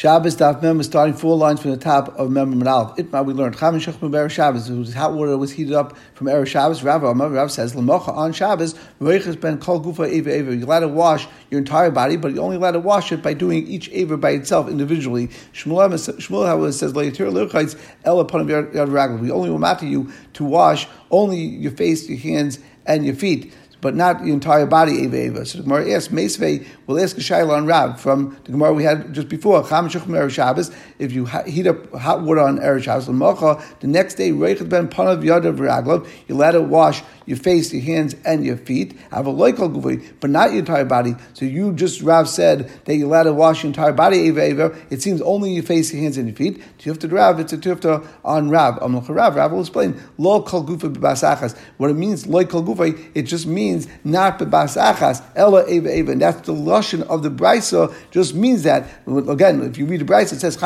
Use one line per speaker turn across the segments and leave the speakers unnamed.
Shabbos Daf Mem is starting four lines from the top of Mem Aleph. Itma uh, we learned Cham Shach Meber Shabbos, whose hot water was heated up from Erev Shabbos. Rav Amar Rav says Lamocha on Shabbos Reiches Ben Kol Gufa Eva Eva. You're allowed to wash your entire body, but you're only allowed to wash it by doing each Eva by itself individually. Shmuel Shmuel says Leitir Lirchaitz El upon Yad Ragel. We only will you to wash only your face, your hands, and your feet but not the entire body Eva Eva. So the Gemara asks, Meisvei will ask a Shaila on Rab from the Gemara we had just before, Cham Shech Shabbos, if you heat up hot water on Erev Shabbos, the next day, Reichet ben Panav Yadav Raglav, you let it wash your face, your hands, and your feet. Have a loikal guvay, but not your entire body. So you just Rav said that you let it wash your entire body, Eva Eva. It seems only your face, your hands, and your feet. Tufta Rav, it's a tufta on Rav. Rav, Rav will explain. Lo kol gufa b'basachas. What it means, loikal guvay, it just means not b'basachas, ella Eva Eva. And that's the lashon of the brisa. Just means that again, if you read the brisa, it says.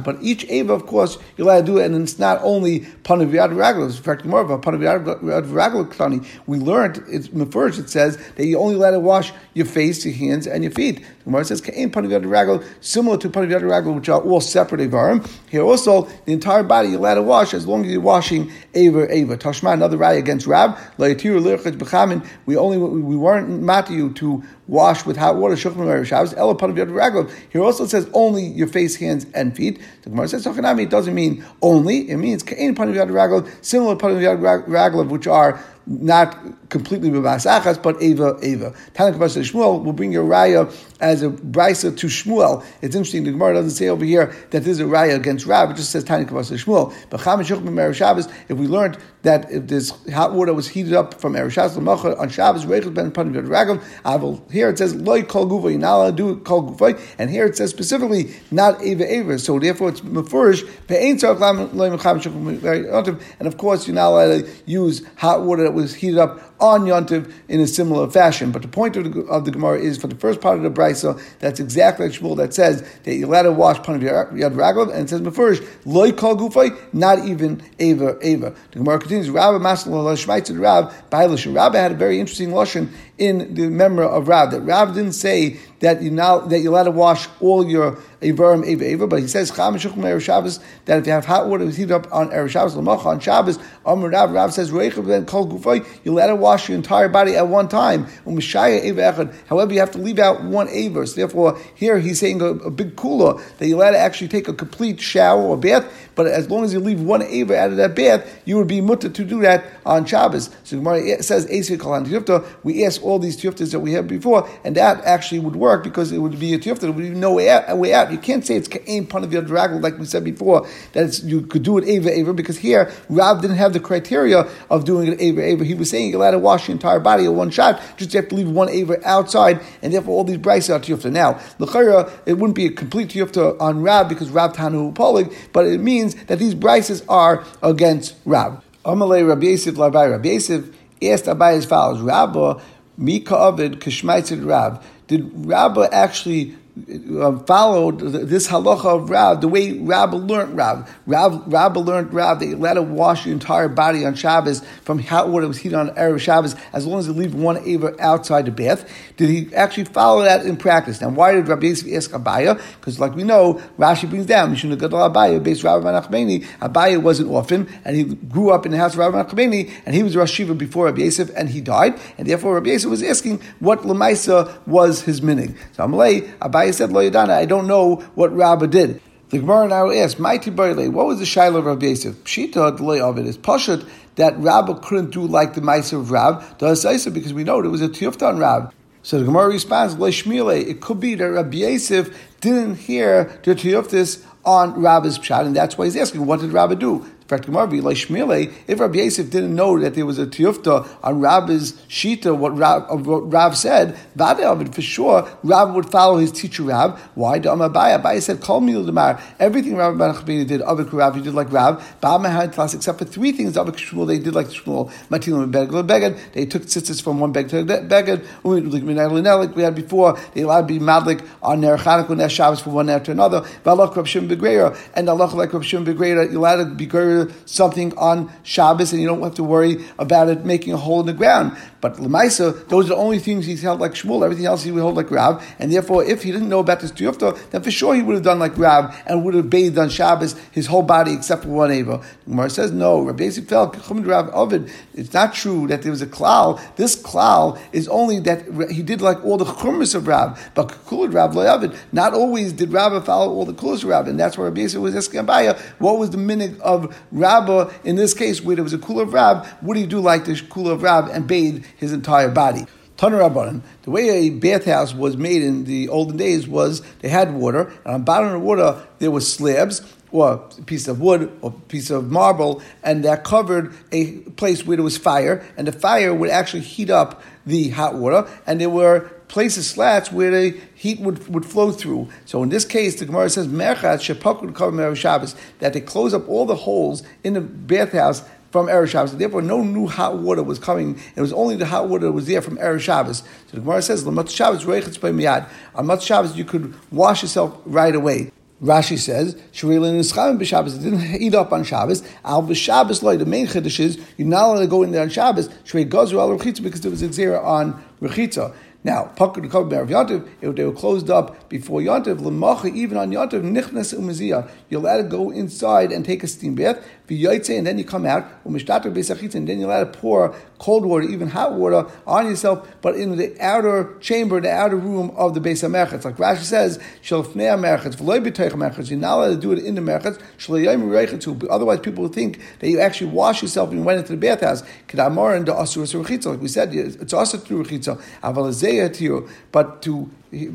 But each Eva, of course, you're allowed do it, and it's not only panaviad ragla. It's in fact more of a panaviad ragla klani. We learned it's first. It says that you only let it wash your face, your hands, and your feet. The Gemara says kain panaviad ragla, similar to panaviad ragla, which are all separate avarim. Here also, the entire body you let it wash as long as you're washing ava ava. Tashma another raya against Rab. We only we weren't mat you to wash with hot water. Here also says only your face, hands, and feet. The Gemara says it doesn't mean only. It means similar to raglav, which are not completely b'basachas, but eva eva. Tanakh Shmuel will bring your raya as a brisa to Shmuel. It's interesting. The Gemara doesn't say over here that there's a raya against Rab. It just says Tanakh Shmuel. But Chamish Shabbos. If we learned that if this hot water was heated up from Erev Shabbos on Shabbos, Reichel ben Panim Ragav. Here it says loy kol gufa. You're not allowed to do kol gufa, and here it says specifically not eva eva. So therefore it's mefurish. And of course you're not allowed to use hot water that was heated up on Yontiv in a similar fashion. But the point of the, of the Gemara is for the first part of the Brisa, that's exactly like Shmuel that says that you let to wash Panav Yad Raglav, and it says Mefurish, Loi Kol Gufay, not even Ava Ava. The Gemara continues, Rabbi Masal Shmaitzid Rab, Bailish. Rabbi had a very interesting lesson in the memory of Rab, that Rab didn't say that you now that you let it wash all your Avarim Ava Ava, but he says Shabbos that if you have hot water heated up on Erev Shabbos Lamacha on Shabbos, Amr Rav Rav says then Kol you let it wash your entire body at one time. However, you have to leave out one Ava. So therefore, here he's saying a, a big kula that you let it actually take a complete shower or bath, but as long as you leave one Ava out of that bath, you would be mutter to do that on Shabbos. So Gemara says We ask all these tiyuftas that we had before, and that actually would work because it would be a tiyufta. There would be no way out. Way out. You can't say it's ka'aim pun of your like we said before that you could do it ava ava because here Rav didn't have the criteria of doing it ava ava. He was saying you're allowed to wash your entire body in one shot. Just you have to leave one ava outside, and therefore all these brights are tiyufta. Now l'chayra it wouldn't be a complete tiyufta on Rav because Rav tanu polig, but it means that these brices are against Rav. Amalei Rabbi Labai Rabbi Yosef asked Abai as follows: Rabba Mika Ovid Kishmaitzid Rav. Did Rabba actually Uh, followed this halacha of Rab, the way Rabbi learned Rab. Rab Rabbi learned Rab that you let it wash your entire body on Shabbos from hot water was heated on Erev Shabbos as long as you leave one Ava outside the bath. Did he actually follow that in practice? Now, why did Rabbi Yosef ask Abaya? Because, like we know, Rashi brings down Mishun Abaya based Rabbi Menachmeni. Abaya was not orphan and he grew up in the house of Rabbi Menachmeni and he was Rosh Shiva before Rabbi Yosef and he died and therefore Rabbi Yosef was asking what Lamaisa was his minig. So Amalei Abaya said, Lo Yadana, I don't know what Rabba did. The Gemara now asks, Mighty what was the Shiloh of Rabbi Yosef? Pshita, the lay of it is Pashut, that Rabba couldn't do like the Maisa of Rab, the because we know it was a Tiyuftan Rab. So the Gemara responds, Shmile, it could be that Rabbi Yosef didn't hear the Tiyuftis on Rabba's Pshat, and that's why he's asking, what did Rabba do? If Rabbi Yosef didn't know that there was a tiyufta on Rabbi's shita, what Rav, what Rav said, for sure, Rav would follow his teacher Rav. Why? Abaye. Abaye said, "Call me Lamar." Everything Rabbi Ben did, Avik Rav, he did like Rav. had class except for three things. Avik Shmuel, they did like Shmuel. Matilim and Beged. They took tzitzis from one beg to Beged. Like we had before, they allowed to be madlik on Ner Chanukah, Ner Shabbos from one after another. And Allah like Rav Shimon Begreira, you allowed to be something on Shabbos and you don't have to worry about it making a hole in the ground. But Lemaisa, those are the only things he's held like Shmuel. Everything else he would hold like Rav. And therefore, if he didn't know about this Tiyufta, then for sure he would have done like Rav and would have bathed on Shabbos his whole body except for one Ava. Gemara says, no, Rabbi Yosef fell, Rav Ovid. It's not true that there was a klal. This klal is only that he did like all the chumras of Rav, but Kulad Rav Ovid. Not always did Rav follow all the kulas of Rav, and that's why Rabbi Yosef was asking Abaya, what was the minute of Rabbah in this case where there was a kula of Rav? Would he do like the kula of Rav and bathe his entire body? Tanur the way a bathhouse was made in the olden days was they had water, and on the bottom of the water there were slabs, or a piece of wood or a piece of marble, and that covered a place where there was fire, and the fire would actually heat up the hot water, and there were places, slats, where the heat would, would flow through. So in this case, the Gemara says, Merchat Shabbos, that they close up all the holes in the bathhouse from Erev Shabbos. Therefore, no new hot water was coming. It was only the hot water that was there from Erev Shabbos. So the Gemara says, "Lamat Shabbos miyad." On Mat Shabbos, you could wash yourself right away. Rashi says, "Shreilin nischavim b'Shabbos." It didn't eat up on Shabbos. Al b'Shabbos loy. The main chiddush is you're not allowed to go in there on Shabbos. Shrei gazru al rechitza because there was a zera on rechitza. Now, Kol Be'er Yontiv, if they were closed up before Yontiv, L'macha, even on Yontiv, Nichnas Umaziyah, you're allowed to go inside and take a steam bath, and then you come out, and then you're allowed to pour cold water, even hot water, on yourself, but in the outer chamber, the outer room of the Beis HaMerchetz. Like Rashi says, Shalfnei HaMerchetz, V'loi B'teich HaMerchetz, you're not allowed to do it in the Merchetz, Shalayim Reichetzu, otherwise people will think that you actually wash yourself and you went into the bathhouse. Kedamar and the Asur like we said, it's also through Rechitza, Avalazeya to you, but to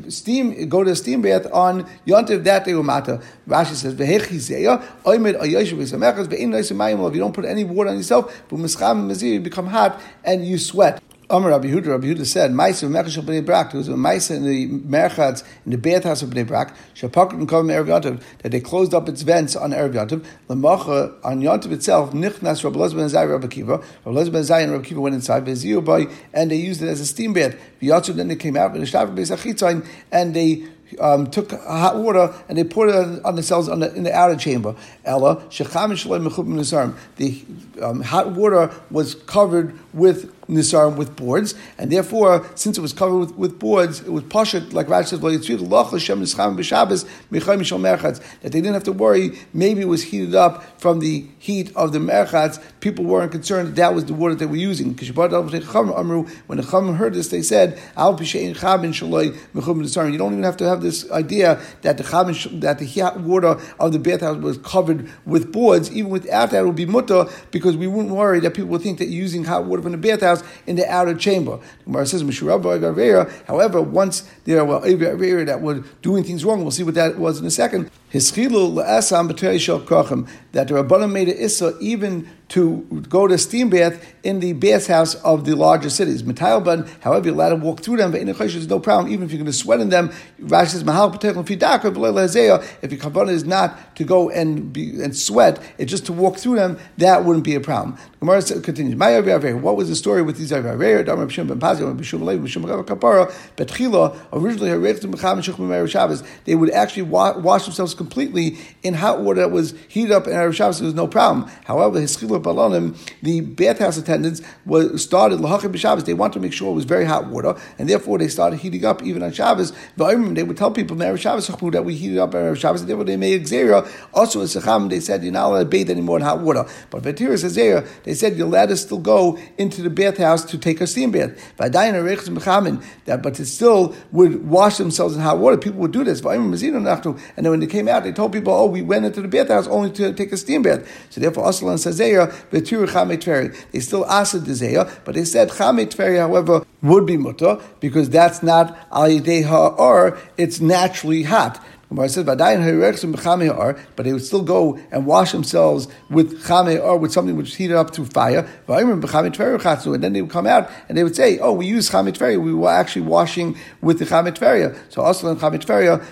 steam, go to a steam bath on Yontiv that day umata. Rashi says, "Vehechizeya oimed ayoshu v'samechas ve'in If you don't put any water on yourself, but mischam you become hot and you sweat. Amar Rabbi Huda, Rabbi Huda said, Maisa Merchash Bnei Brak, there was a Maisa in the Merchatz, in the bathhouse of Bnei Brak, Shapakut and Kovim Erev Yontiv, that they closed up its vents on Erev Yontiv, Lamacha, on Yontiv itself, Nichnas Rabbi Lez Ben Zai Rabbi Kiva, Rabbi Lez Ben Zai and Rabbi Kiva went inside, Veziu Boy, and they used it as a steam bath. V'yatzu, then they came out, and Shav Beis and they um, took hot water and they poured it on themselves on the, in the outer chamber. Ella The um, hot water was covered with nisarim with boards, and therefore, since it was covered with, with boards, it was pashut like Rashi says, that they didn't have to worry. Maybe it was heated up from the heat of the merchatz. People weren't concerned that that was the water they were using. When the Chum heard this, they said, "You don't even have to have this idea that the chabin, that the water of the bathhouse was covered with boards. Even without that, it would be mutter because we wouldn't worry that people would think that using hot water from the bathhouse in the outer chamber. However, once there were that were doing things wrong, we'll see what that was in a second. That the Rabbanim made it issa even to go to steam bath in the bathhouse of the larger cities. Metalban, however, you're allowed to walk through them, but in the there's no problem, even if you're going to sweat in them. Rashi says, Mahal if your kavanah is not to go and be and sweat, it's just to walk through them, that wouldn't be a problem. Gemara continues, what was the story with these Originally, they would actually wash themselves completely in hot water that was heated up in Erev Shabbos, there was no problem. However, his the bathhouse attendants was started lahachim b'Shabbos. They wanted to make sure it was very hot water, and therefore they started heating up even on Shabbos. They would tell people Erev Shabbos that we heated up Erev Shabbos, and therefore they made Xera. Also in Secham, they said you're not allowed to bathe anymore in hot water. But Vatiris Xera, they said you're allowed to still go into the bathhouse to take a steam bath. That, but it still would wash themselves in hot water. People would do this. And then when they came out, they told people, "Oh, we went into the bathhouse only to take a steam bath." So therefore, Aslan says Zeya, Betur. They still asked the Zeya, but they said Chame however, would be mutter because that's not al or it's naturally hot. Gemara says, but they would still go and wash themselves with chame or with something which heated up through fire. And then they would come out and they would say, oh, we use chame tveria. We were actually washing with the chame tveria. So also in chame tveria,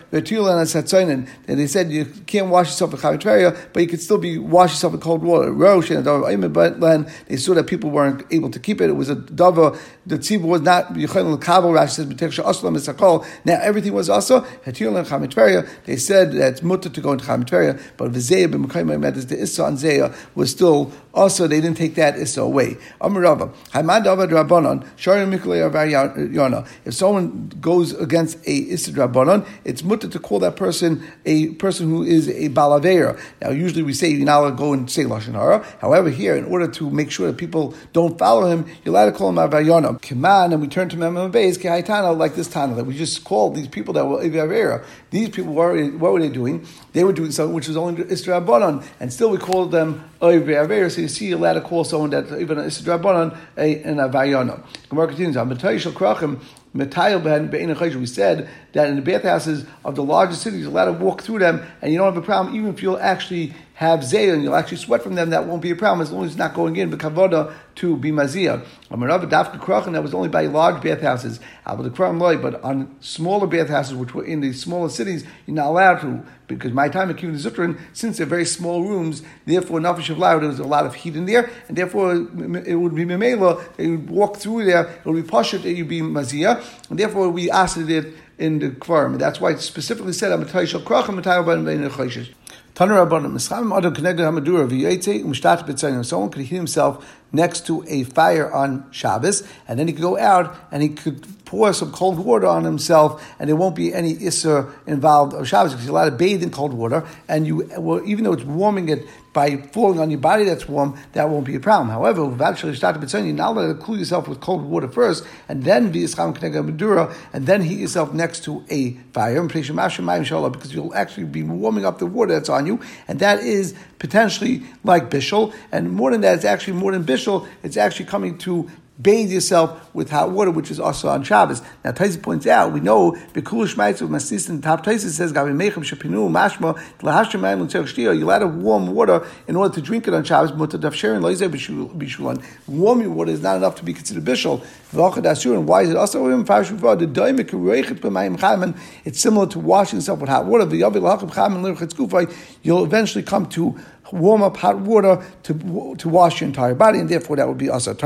and they said you can't wash yourself with chame tveria, but you could still be wash yourself with cold water. Rosh and but then they saw that people weren't able to keep it. It was a dava the tzibur was not Yechel Kabel. Rashi says B'techsha Aslam Esakol. Now everything was also Hatil and Chamitveria. They said that it's mutter to go into Chamitveria, but V'zeya b'Mekayim the Issa and Zeya was still also they didn't take that Issa away. Amarava Haimad Avad Rabbanon Sharim Mikulei Yona. If someone goes against a Issa Rabbanon, it's mutter to call that person a person who is a Balavera. Now usually we say you're not allowed to go and say Lashon Hara. However, here in order to make sure that people don't follow him, you're allowed to call him Avayona. Kiman, and we turn to Mem Beis Kehaitana like this Tana that we just called these people that were Avera. These people were what were they doing? They were doing something which was only Isra Rabbanon, and still we called them Avera. So you see, you're allowed to call someone that even Isra Rabbanon an Avayona. Gemara continues. We said that in the bathhouses of the largest cities, you're allowed to walk through them, and you don't have a problem, even if you'll actually have zayah and you'll actually sweat from them, that won't be a problem as long as it's not going in but kavoda to be mazia. That was only by large bathhouses, but on smaller bathhouses, which were in the smaller cities, you're not allowed to because my time at Kivin Zutrin, since they're very small rooms, therefore Nafish of Loud, there's a lot of heat in there, and therefore it would be Memela, they would walk through there, it would be Pashat, it would be Mazia, and therefore we asked it in the Kvarim. That's why it specifically said, Amatay Shal Krach, Amatay Rabban Ben Taner Rabbanim, Mischam Adam Keneged Hamadura, V'yetze, Umshtat B'tzayim. Someone could heat himself next to a fire on Shabbos, and then he could go out and he could pour some cold water on himself, and there won't be any isser involved of Shabbos because you're allowed to bathe in cold water, and you, well, even though it's warming it by falling on your body that's warm, that won't be a problem. However, eventually start to you're now allowed to cool yourself with cold water first, and then be medura, and then heat yourself next to a fire, because you'll actually be warming up the water that's on you, and that is potentially like bishul, and more than that, it's actually more than bishul, it's actually coming to bathe yourself with hot water, which is also on Shabbos. Now, Taisi points out, we know, Bikul Shmaitz with Masis the top Taisi says, Gabi Mechem Shapinu, Mashma, Lahashim Mayim Lutzerch Shtir, you add warm water in order to drink it on Shabbos, but to Dafsherin Loizeh Bishulan. Warm water is not enough to be considered Bishul. And why is it also It's similar to washing yourself with hot water. You'll eventually come to warm up hot water to, to wash your entire body, and therefore that would be asa. A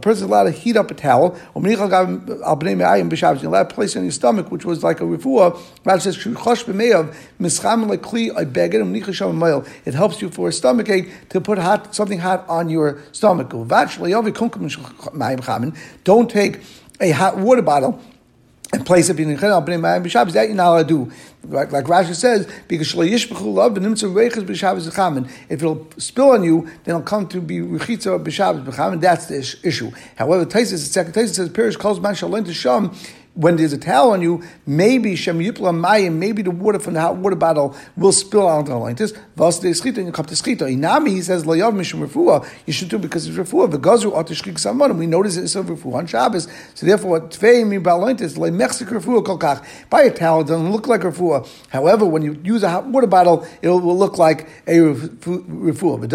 person is allowed to heat up a towel, you're allowed to place it on your stomach, which was like a refuah. Rav says, it helps you for a stomach ache to put hot, something hot on your stomach. Don't take a hot water bottle and place it in Shabbos. That you're not allowed to do. Like, like Rashi says, because if it'll spill on you, then it'll come to be rechitza b'Shabbos b'chamin. That's the issue. However, Taisus, the second Taisus says, Pirish calls man shalom to sham when there's a towel on you, maybe Shem Yipla Mayim, maybe the water from the hot water bottle will spill out the lintis. Vas de schita, and you come to schita. Inami, he says, Layav Mishum Refuah, you should do because it's Refuah. The Gazu ought to shrik someone, we notice it's a Refuah on Shabbos. So therefore, Tvei Mi Balintis, Le Mechsik Refuah Kolkach. Buy a towel, it doesn't look like Refuah. However, when you use a hot water bottle, it will look like a Refuah. But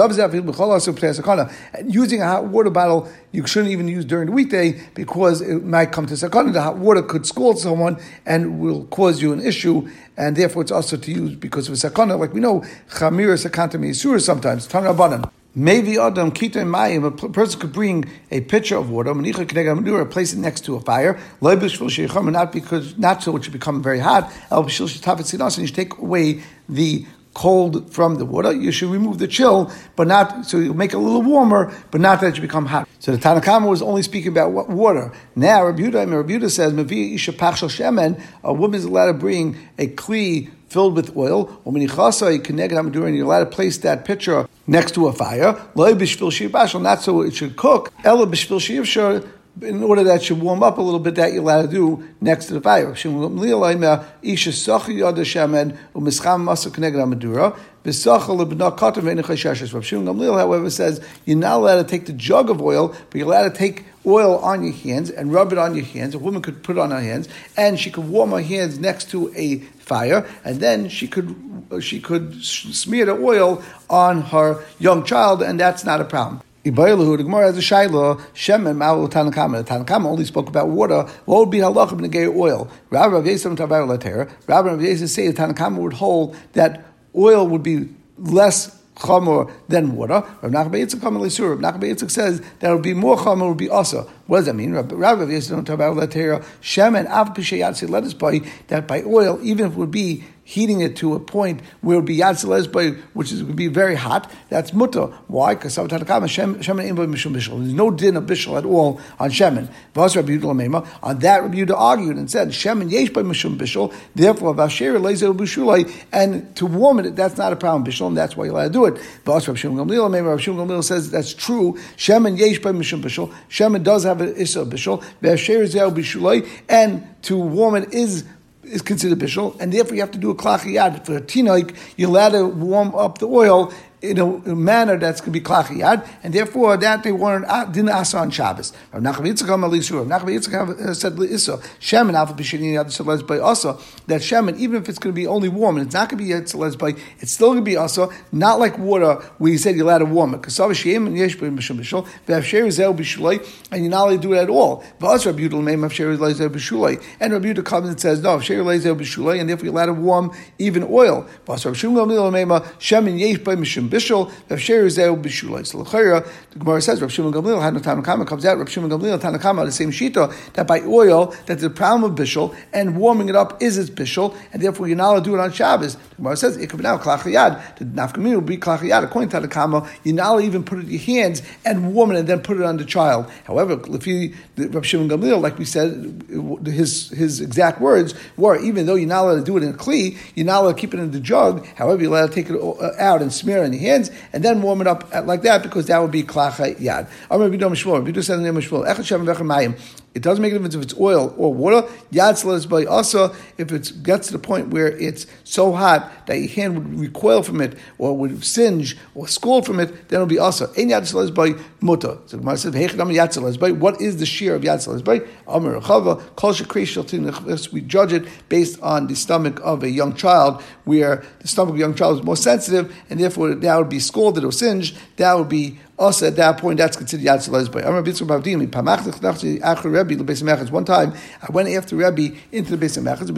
using a hot water bottle, you shouldn't even use during the weekday because it might come to sakana. The hot water could scald someone and will cause you an issue, and therefore it's also to use because of a sakana. Like we know, chamir is sakanta meisura sometimes. Tanabanan. Maybe Adam Kita Mayim, a person could bring a pitcher of water, Knega place it next to a fire, not because not so it should become very hot, and you take away the cold from the water, you should remove the chill, but not so you make it a little warmer, but not that you become hot. So the Tanakhama was only speaking about water. Now Rabbi Yehuda, says, "Mavi isha pachshel shemen." A woman is allowed to bring a kli filled with oil. Or you're allowed to place that pitcher next to a fire. Not so it should cook. Ella b'shvil in order that should warm up a little bit, that you're allowed to do next to the fire. However, says you're not allowed to take the jug of oil, but you're allowed to take oil on your hands and rub it on your hands. A woman could put it on her hands, and she could warm her hands next to a fire, and then she could she could smear the oil on her young child, and that's not a problem. Ibaylahu, the Gemara has a shaila, Shemen Ma'ul Tanakama. The Tanakama only spoke about water. What would be halacha in the oil? Rabbi Rav Yisrael Tavar Later. Rabbi Rav Yisrael say the Tanakama would hold that oil would be less chamor than water. Rav Nachman Yitzchak says that it would be more chamor would be also. What does that mean? Rabbi Yitzchak don't talk about Latera Shem and Av Pishayatsi. Let us by that by oil, even if it would be heating it to a point where it would be yatzilez which is would be very hot. That's mutter. Why? Because shemen There's no din of bishul at all on shemen. On that, Rabbi Yehuda argued and said shemen yesh by mishum bishul. Therefore, vasher lezer b'shulai, and to warm it, that's not a problem bishul, and that's why you're allowed to do it. But Rabbi Shimon Gamliel, Rabbi Shimon Gamliel says that's true. Shemen yesh by mishum bishul. Shemen does have an issa bishul. Vasher zel b'shulai, and to warm it is is considered bishul, and therefore you have to do a klachiyad. For a tinoik, you're allowed to warm up the oil in a, manner that's going to be klachiyad, and therefore that they weren't uh, didn't asa on Shabbos. Rav Nachman Yitzchak. Rav Nachman Yitzchak uh, said Issa Shemin Alpha B'Shini Yad Selez by also that Shemin even if it's going to be only warm and it's not going to be Selez by it's still going to be also not like water where you said you're allowed to warm it because Shem and Yesh B'Mishum B'Shul V'Avsher Zel B'Shulay and you're not allowed to do it at all. Rabbi Yudel Meim Avsher Zel B'Shulay and Rabbi Yudel comes and says no Avsher Zel B'Shulay and therefore you're allowed to warm even oil. V'As Rabbi Shmuel Meim Shemin Yesh B'Mishum B'Shul Sher Zeu B'Shulai. So the Gemara says Rav Shimon Gamliel had no Tanakama comes out. Rav Shimon Gamliel Tanakama the same shita that by oil that the problem of bishul and warming it up is its bishul and therefore you're not allowed to do it on Shabbos. The Gemara says it could be now klachiyad. The nafkamina will be klachiyad. According to Tanakama, you're not allowed even put it in your hands and warm it and then put it on the child. However, you Rav Shimon Gamliel, like we said, his his exact words were even though you're not allowed to do it in a kli, you're not allowed to keep it in the jug. However, you're allowed to take it uh, out and smear it in your hands and then warm it up like that because that would be klacha yad. It doesn't make a difference if it's oil or water. Yad by also if it gets to the point where it's so hot that your hand would recoil from it or would singe or scald from it, then it'll be also. Ein yad by muta. So Gemara says, yad by. What is the shear of yad by? Amar chava kol We judge it based on the stomach of a young child, where the stomach of a young child is more sensitive, and therefore that would be scalded or singed. That would be also, at that point, that's considered Yad Lesbay. One time, I went after Rebbe into the Beis Mechaz.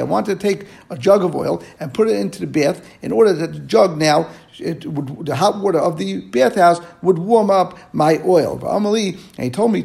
I wanted to take a jug of oil and put it into the bath in order that the jug now it would, the hot water of the bathhouse would warm up my oil. But Amali, and he told me,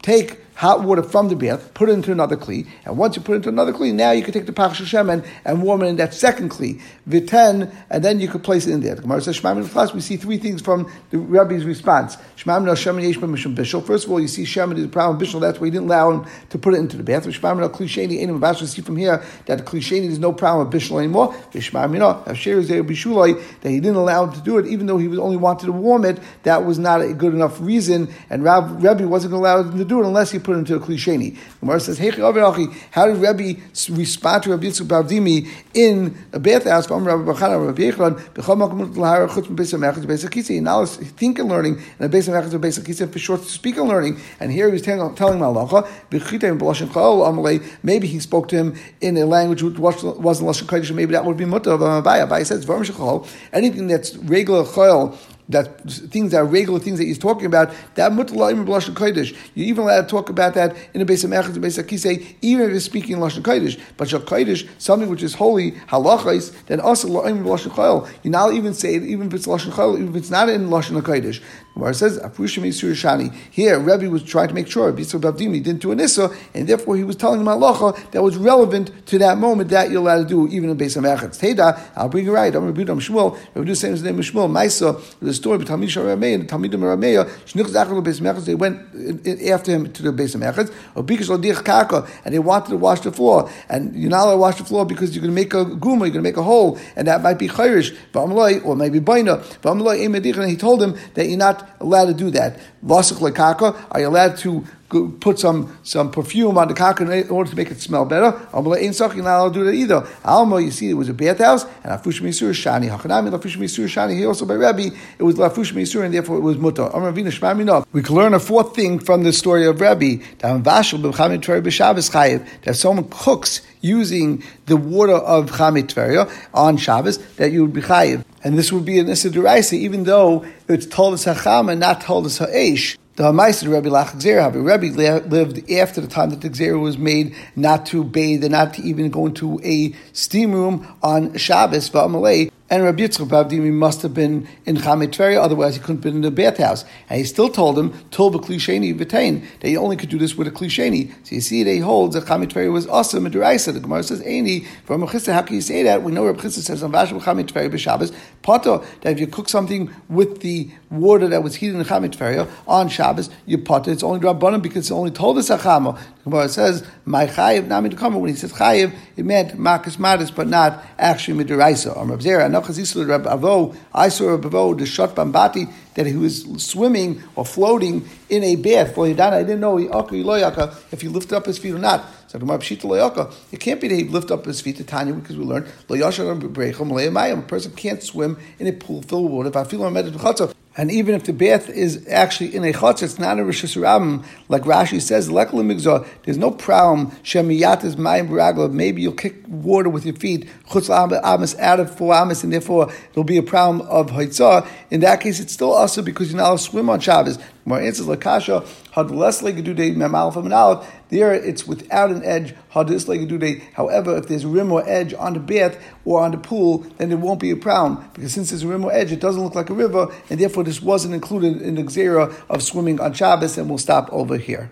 take hot water from the bath, put it into another kli, and once you put it into another kli, now you can take the pach shemen and warm it in that second kli, viten, and then you could place it in there. The Gemara says, Shemam we see three things from the Rabbi's response. Shemam no shemen yesh mishum bishul. First of all, you see shemen is a problem bishul, that's why he didn't allow him to put it into the bath. Shemam no klisheni see from here that klisheni is no problem with bishul anymore. Shemam you know, Asher is bishulai, that he didn't allow him to do it, even though he was only wanted to warm it, that was not a good enough reason, and Rabbi wasn't going to allow him to do it unless he put into a klisheni. Gemara says, Hey, how did Rabbi respond to Rabbi Yitzchak Bavdimi in a bathhouse. Now let's think and learning, and a Beis Hamechaz, Beis Hakisa for short to speak and learning. And here he was telling, telling Malacha. Maybe he spoke to him in a language which wasn't Lashon Kodesh. Maybe that would be Mutter of Abai. Abai says, Anything that's regular Chol that things that are regular things that he's talking about, that mutalaim b'lashon kodesh. You're even allowed to talk about that in a base of mechaz, a base of kisei, even if it's speaking in lashon kodesh. But shal kodesh, something which is holy halachais, then also la'im b'lashon chayil. You now even say it, even if it's lashon chayil, even if it's not in lashon kodesh. It says afushim shani. Here, Rebbe was trying to make sure Bisur Bavdimi didn't do an issa, and therefore he was telling him halacha that was relevant to that moment that you're allowed to do even in base of mechaz. Teda, I'll bring it right. I'm Rabbi Shmuel. Rabbi Shmuel, his name is Shmuel. Maisa the story with Talmid Sharamei and Talmidim Rameya, Shnich Zachar Beis Mechaz, they went after him to the Beis Mechaz, or Bikish Lodich Kaka, and they wanted to wash the floor. And you're not allowed to wash the floor because you're going to make a guma, you're going to make a hole, and that might be Chayrish, or maybe Baina. And he told him that you're not allowed to do that. Vasach Lekaka, are you allowed to put some some perfume on the cock in order to make it smell better. Amala ain't sucking, not allowed to do that either. Alma, you see, it was a bathhouse, and Afush Misur Shani. Hachanami Lafush Misur Shani. Here also by Rabbi, it was Lafush Misur, and therefore it was Mutter. We can learn a fourth thing from the story of Rabbi that someone cooks using the water of Chamit on Shabbos, that you would be chayiv. And this would be an Issa even though it's told us Hacham and not told us Ha'esh The Meister Rebbe Lach Gzera, Rebbe lived after the time that the Gzera was made not to bathe and not to even go into a steam room on Shabbos, Va'amalei, and Rabbi Yitzchak Bavdimi must have been in Chamet otherwise he couldn't have been in the bathhouse. And he still told him, Tol b'klisheni v'tain, that he only could do this with a klisheni. So you see, they hold that Chamet was awesome and deraisa. The Gemara says, Aini, from Mechista, how can you say that? We know Rabbi Chista says, on Vash Chamet Tveria b'Shabbos, Pato, that if you cook something with the water that was heated in Chamet Tveria on Shabbos, you pot it. It's only Rabbanim because it's only told us Achama. The Gemara says, My chayiv nami When he says chayiv, it meant makas madis, but not actually midiraisa. Or Rabbi Zera, I saw Rabbi Avo, the shot bambati, that he was swimming or floating in a bath. I didn't know if he lifted up his feet or not. So it can't be that he lift up his feet to Tanya because we learned a person can't swim in a pool filled with water. And even if the bath is actually in a chutz, it's not a rishis rabim, like Rashi says, Limikza, there's no problem, shemiyat is mayim baragla, maybe you'll kick water with your feet, chutz amas out of four amas, and therefore it'll be a problem of haitzah. In that case, it's still also because you're not allowed to swim on Shabbos. More answers lakasha had less legadude memal from an aleph. There, it's without an edge. Had this legadude. However, if there's rim or edge on the bath or on the pool, then it won't be a problem because since there's a rim or edge, it doesn't look like a river, and therefore this wasn't included in the xera of swimming on Shabbos. And we'll stop over here.